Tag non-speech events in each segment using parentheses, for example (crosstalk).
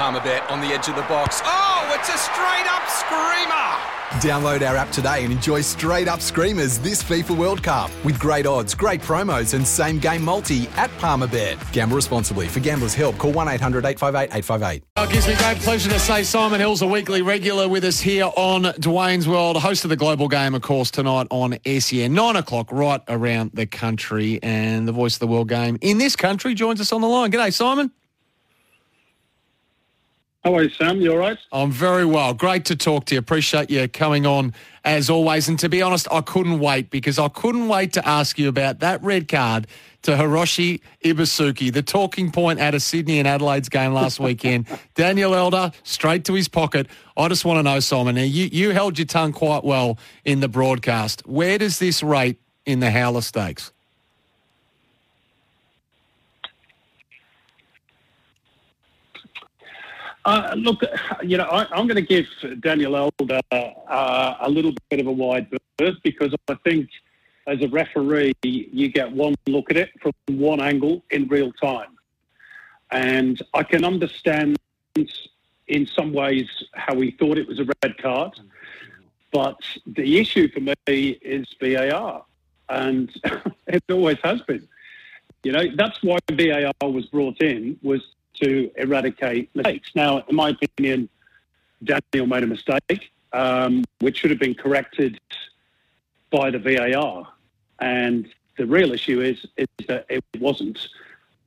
Palmerbet on the edge of the box. Oh, it's a straight up screamer! Download our app today and enjoy straight up screamers this FIFA World Cup with great odds, great promos, and same game multi at Palmerbet. Gamble responsibly. For gamblers' help, call 1 800 858 858. It gives me great pleasure to say Simon Hill's a weekly regular with us here on Dwayne's World, host of the Global Game, of course, tonight on SEN. Nine o'clock, right around the country, and the voice of the World Game in this country joins us on the line. G'day, Simon. How are you, Sam? You all right? I'm very well. Great to talk to you. Appreciate you coming on as always. And to be honest, I couldn't wait because I couldn't wait to ask you about that red card to Hiroshi Ibusuki, the talking point out of Sydney and Adelaide's game last (laughs) weekend. Daniel Elder, straight to his pocket. I just want to know, Simon, now you, you held your tongue quite well in the broadcast. Where does this rate in the Howler Stakes? Uh, look, you know, I, am going to give Daniel Elder uh, a little bit of a wide berth because I think as a referee, you get one look at it from one angle in real time. And I can understand in some ways how he thought it was a red card. But the issue for me is VAR. And (laughs) it always has been. You know, that's why VAR was brought in, was to eradicate mistakes. Now, in my opinion, Daniel made a mistake, um, which should have been corrected by the VAR. And the real issue is, is that it wasn't.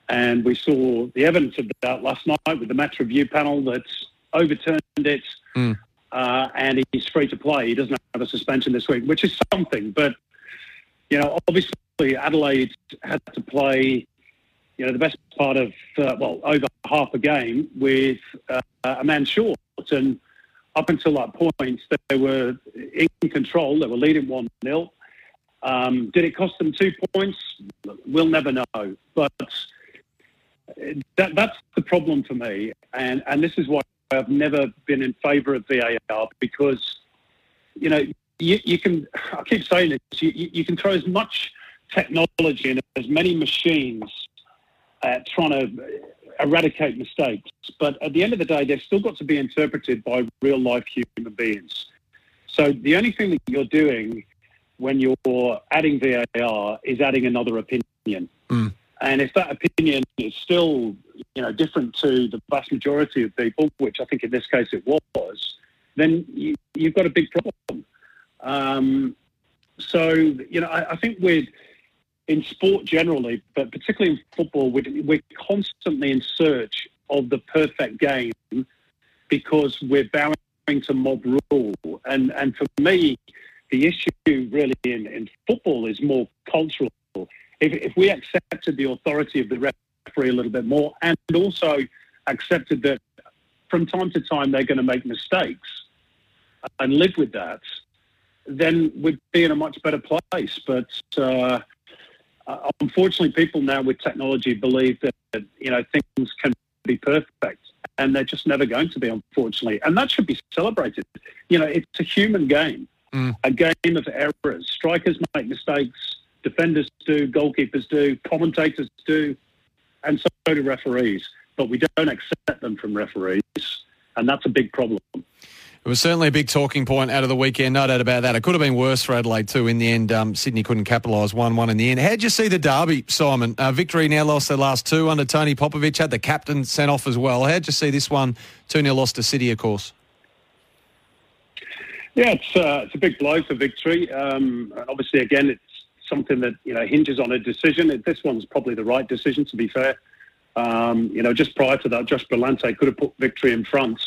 And we saw the evidence of that last night with the match review panel that's overturned it. Mm. Uh, and he's free to play. He doesn't have a suspension this week, which is something. But, you know, obviously Adelaide had to play you know, the best part of, uh, well, over half a game with uh, a man short. And up until that point, they were in control. They were leading 1 0. Um, did it cost them two points? We'll never know. But that, that's the problem for me. And, and this is why I've never been in favour of VAR because, you know, you, you can, I keep saying this, you, you can throw as much technology and as many machines at trying to eradicate mistakes. But at the end of the day, they've still got to be interpreted by real life human beings. So the only thing that you're doing when you're adding VAR is adding another opinion. Mm. And if that opinion is still, you know, different to the vast majority of people, which I think in this case it was, then you, have got a big problem. Um, so, you know, I, I think with in sport generally, but particularly in football, we're, constantly in search of the perfect game because we're bowing to mob rule. And, and for me, the issue really in, in football is more cultural. If, if we accepted the authority of the referee a little bit more and also accepted that from time to time they're going to make mistakes and live with that, then we'd be in a much better place. But uh, uh, unfortunately, people now with technology believe that you know things can be perfect, and they're just never going to be, unfortunately. And that should be celebrated. You know, it's a human game, mm. a game of errors. Strikers make mistakes, defenders do, goalkeepers do, commentators do, and so do referees. But we don't accept them from referees, and that's a big problem. It was certainly a big talking point out of the weekend, no doubt about that. It could have been worse for Adelaide too. In the end, um, Sydney couldn't capitalise 1-1 in the end. How'd you see the derby, Simon? Uh, victory now lost their last two under Tony Popovic. Had the captain sent off as well. How'd you see this one? 2-0 lost to City, of course. Yeah, it's, uh, it's a big blow for victory. Um, obviously, again, it's something that you know hinges on a decision. This one's probably the right decision, to be fair. Um, you know, just prior to that, Josh Brillante could have put victory in front.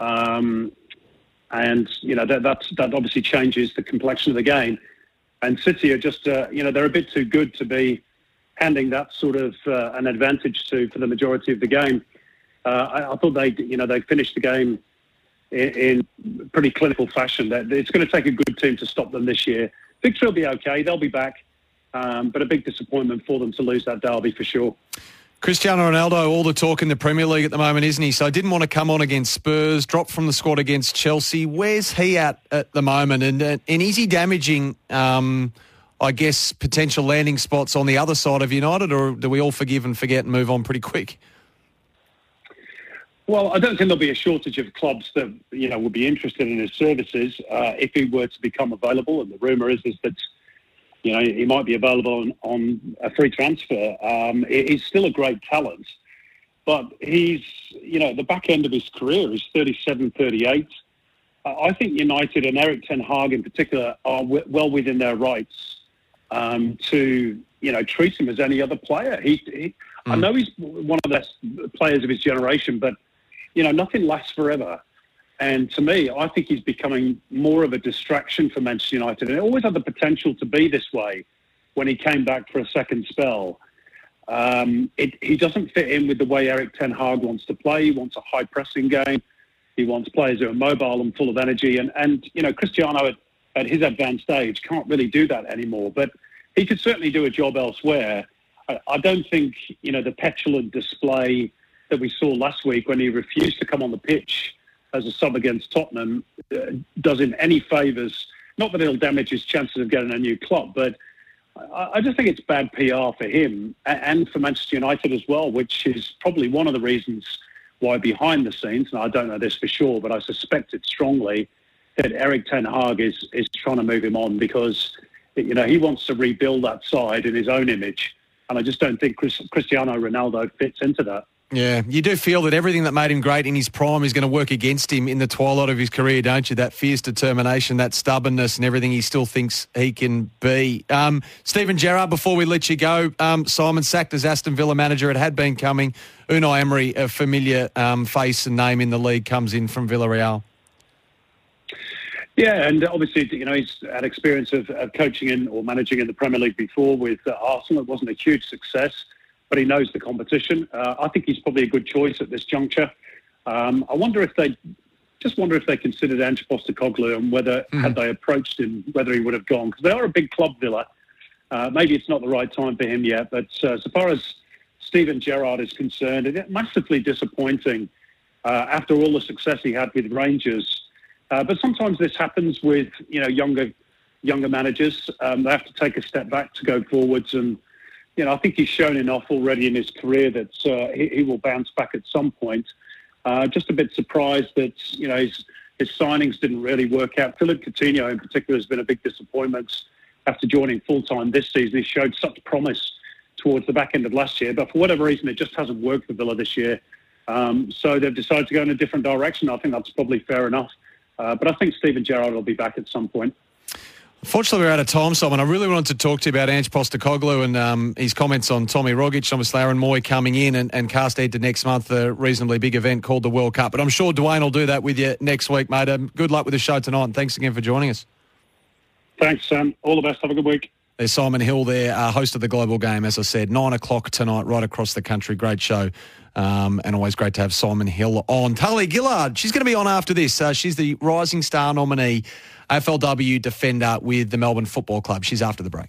Um, and you know that that obviously changes the complexion of the game. And City are just uh, you know they're a bit too good to be handing that sort of uh, an advantage to for the majority of the game. Uh, I, I, thought they, you know, they finished the game in, in pretty clinical fashion. It's going to take a good team to stop them this year. Victory will be okay; they'll be back, um, but a big disappointment for them to lose that derby for sure. Cristiano Ronaldo, all the talk in the Premier League at the moment, isn't he? So didn't want to come on against Spurs, dropped from the squad against Chelsea. Where's he at at the moment? And, uh, and is he damaging, um, I guess, potential landing spots on the other side of United, or do we all forgive and forget and move on pretty quick? Well, I don't think there'll be a shortage of clubs that you know would be interested in his services uh, if he were to become available. And the rumor is is that you know, he might be available on, on a free transfer. Um, he's still a great talent, but he's, you know, the back end of his career is 37, 38. Uh, I think United and Erik Ten Hag in particular are w- well within their rights um, to, you know, treat him as any other player. He, he mm. I know he's one of the best players of his generation, but, you know, nothing lasts forever. And to me, I think he's becoming more of a distraction for Manchester United. And it always had the potential to be this way when he came back for a second spell. Um, it, he doesn't fit in with the way Erik Ten Hag wants to play. He wants a high pressing game. He wants players who are mobile and full of energy. And, and you know, Cristiano at, at his advanced age can't really do that anymore. But he could certainly do a job elsewhere. I, I don't think, you know, the petulant display that we saw last week when he refused to come on the pitch as a sub against Tottenham uh, does him any favours. Not that it'll damage his chances of getting a new club, but I, I just think it's bad PR for him and for Manchester United as well, which is probably one of the reasons why behind the scenes, and I don't know this for sure, but I suspect it strongly that Erik Ten Hag is, is trying to move him on because you know he wants to rebuild that side in his own image, and I just don't think Chris, Cristiano Ronaldo fits into that. Yeah, you do feel that everything that made him great in his prime is going to work against him in the twilight of his career, don't you? That fierce determination, that stubbornness, and everything he still thinks he can be. Um, Steven Gerrard, before we let you go, um, Simon sacked as Aston Villa manager. It had been coming. Unai Emery, a familiar um, face and name in the league, comes in from Villarreal. Yeah, and obviously, you know, he's had experience of, of coaching in or managing in the Premier League before with uh, Arsenal. It wasn't a huge success but he knows the competition. Uh, I think he's probably a good choice at this juncture. Um, I wonder if they just wonder if they considered Ange Postecoglou and whether mm. had they approached him, whether he would have gone because they are a big club, Villa. Uh, maybe it's not the right time for him yet, but uh, as far as Steven Gerrard is concerned, it's massively disappointing uh, after all the success he had with Rangers. Uh, but sometimes this happens with you know younger younger managers. Um, they have to take a step back to go forwards and you know, I think he's shown enough already in his career that uh, he, he, will bounce back at some point. Uh, just a bit surprised that you know his his signings didn't really work out. Philip Coutinho, in particular, has been a big disappointment after joining full time this season. He showed such promise towards the back end of last year, but for whatever reason, it just hasn't worked for Villa this year. Um, so they've decided to go in a different direction. I think that's probably fair enough. Uh, but I think Steven Gerrard will be back at some point. Fortunately, we're out of time, Simon. I really wanted to talk to you about Ange Postecoglou and um, his comments on Tommy Rogic, obviously Aaron Mooy coming in and, and cast head to next month, a reasonably big event called the World Cup. But I'm sure Dwayne will do that with you next week, mate. Um, good luck with the show tonight, and thanks again for joining us. Thanks, Sam. All the best. Have a good week. There's Simon Hill there, uh, host of the Global Game, as I said, 9 o'clock tonight, right across the country. Great show. Um, and always great to have Simon Hill on. Tahlia Gillard, she's going to be on after this. Uh, she's the Rising Star nominee AFLW defender with the Melbourne Football Club. She's after the break.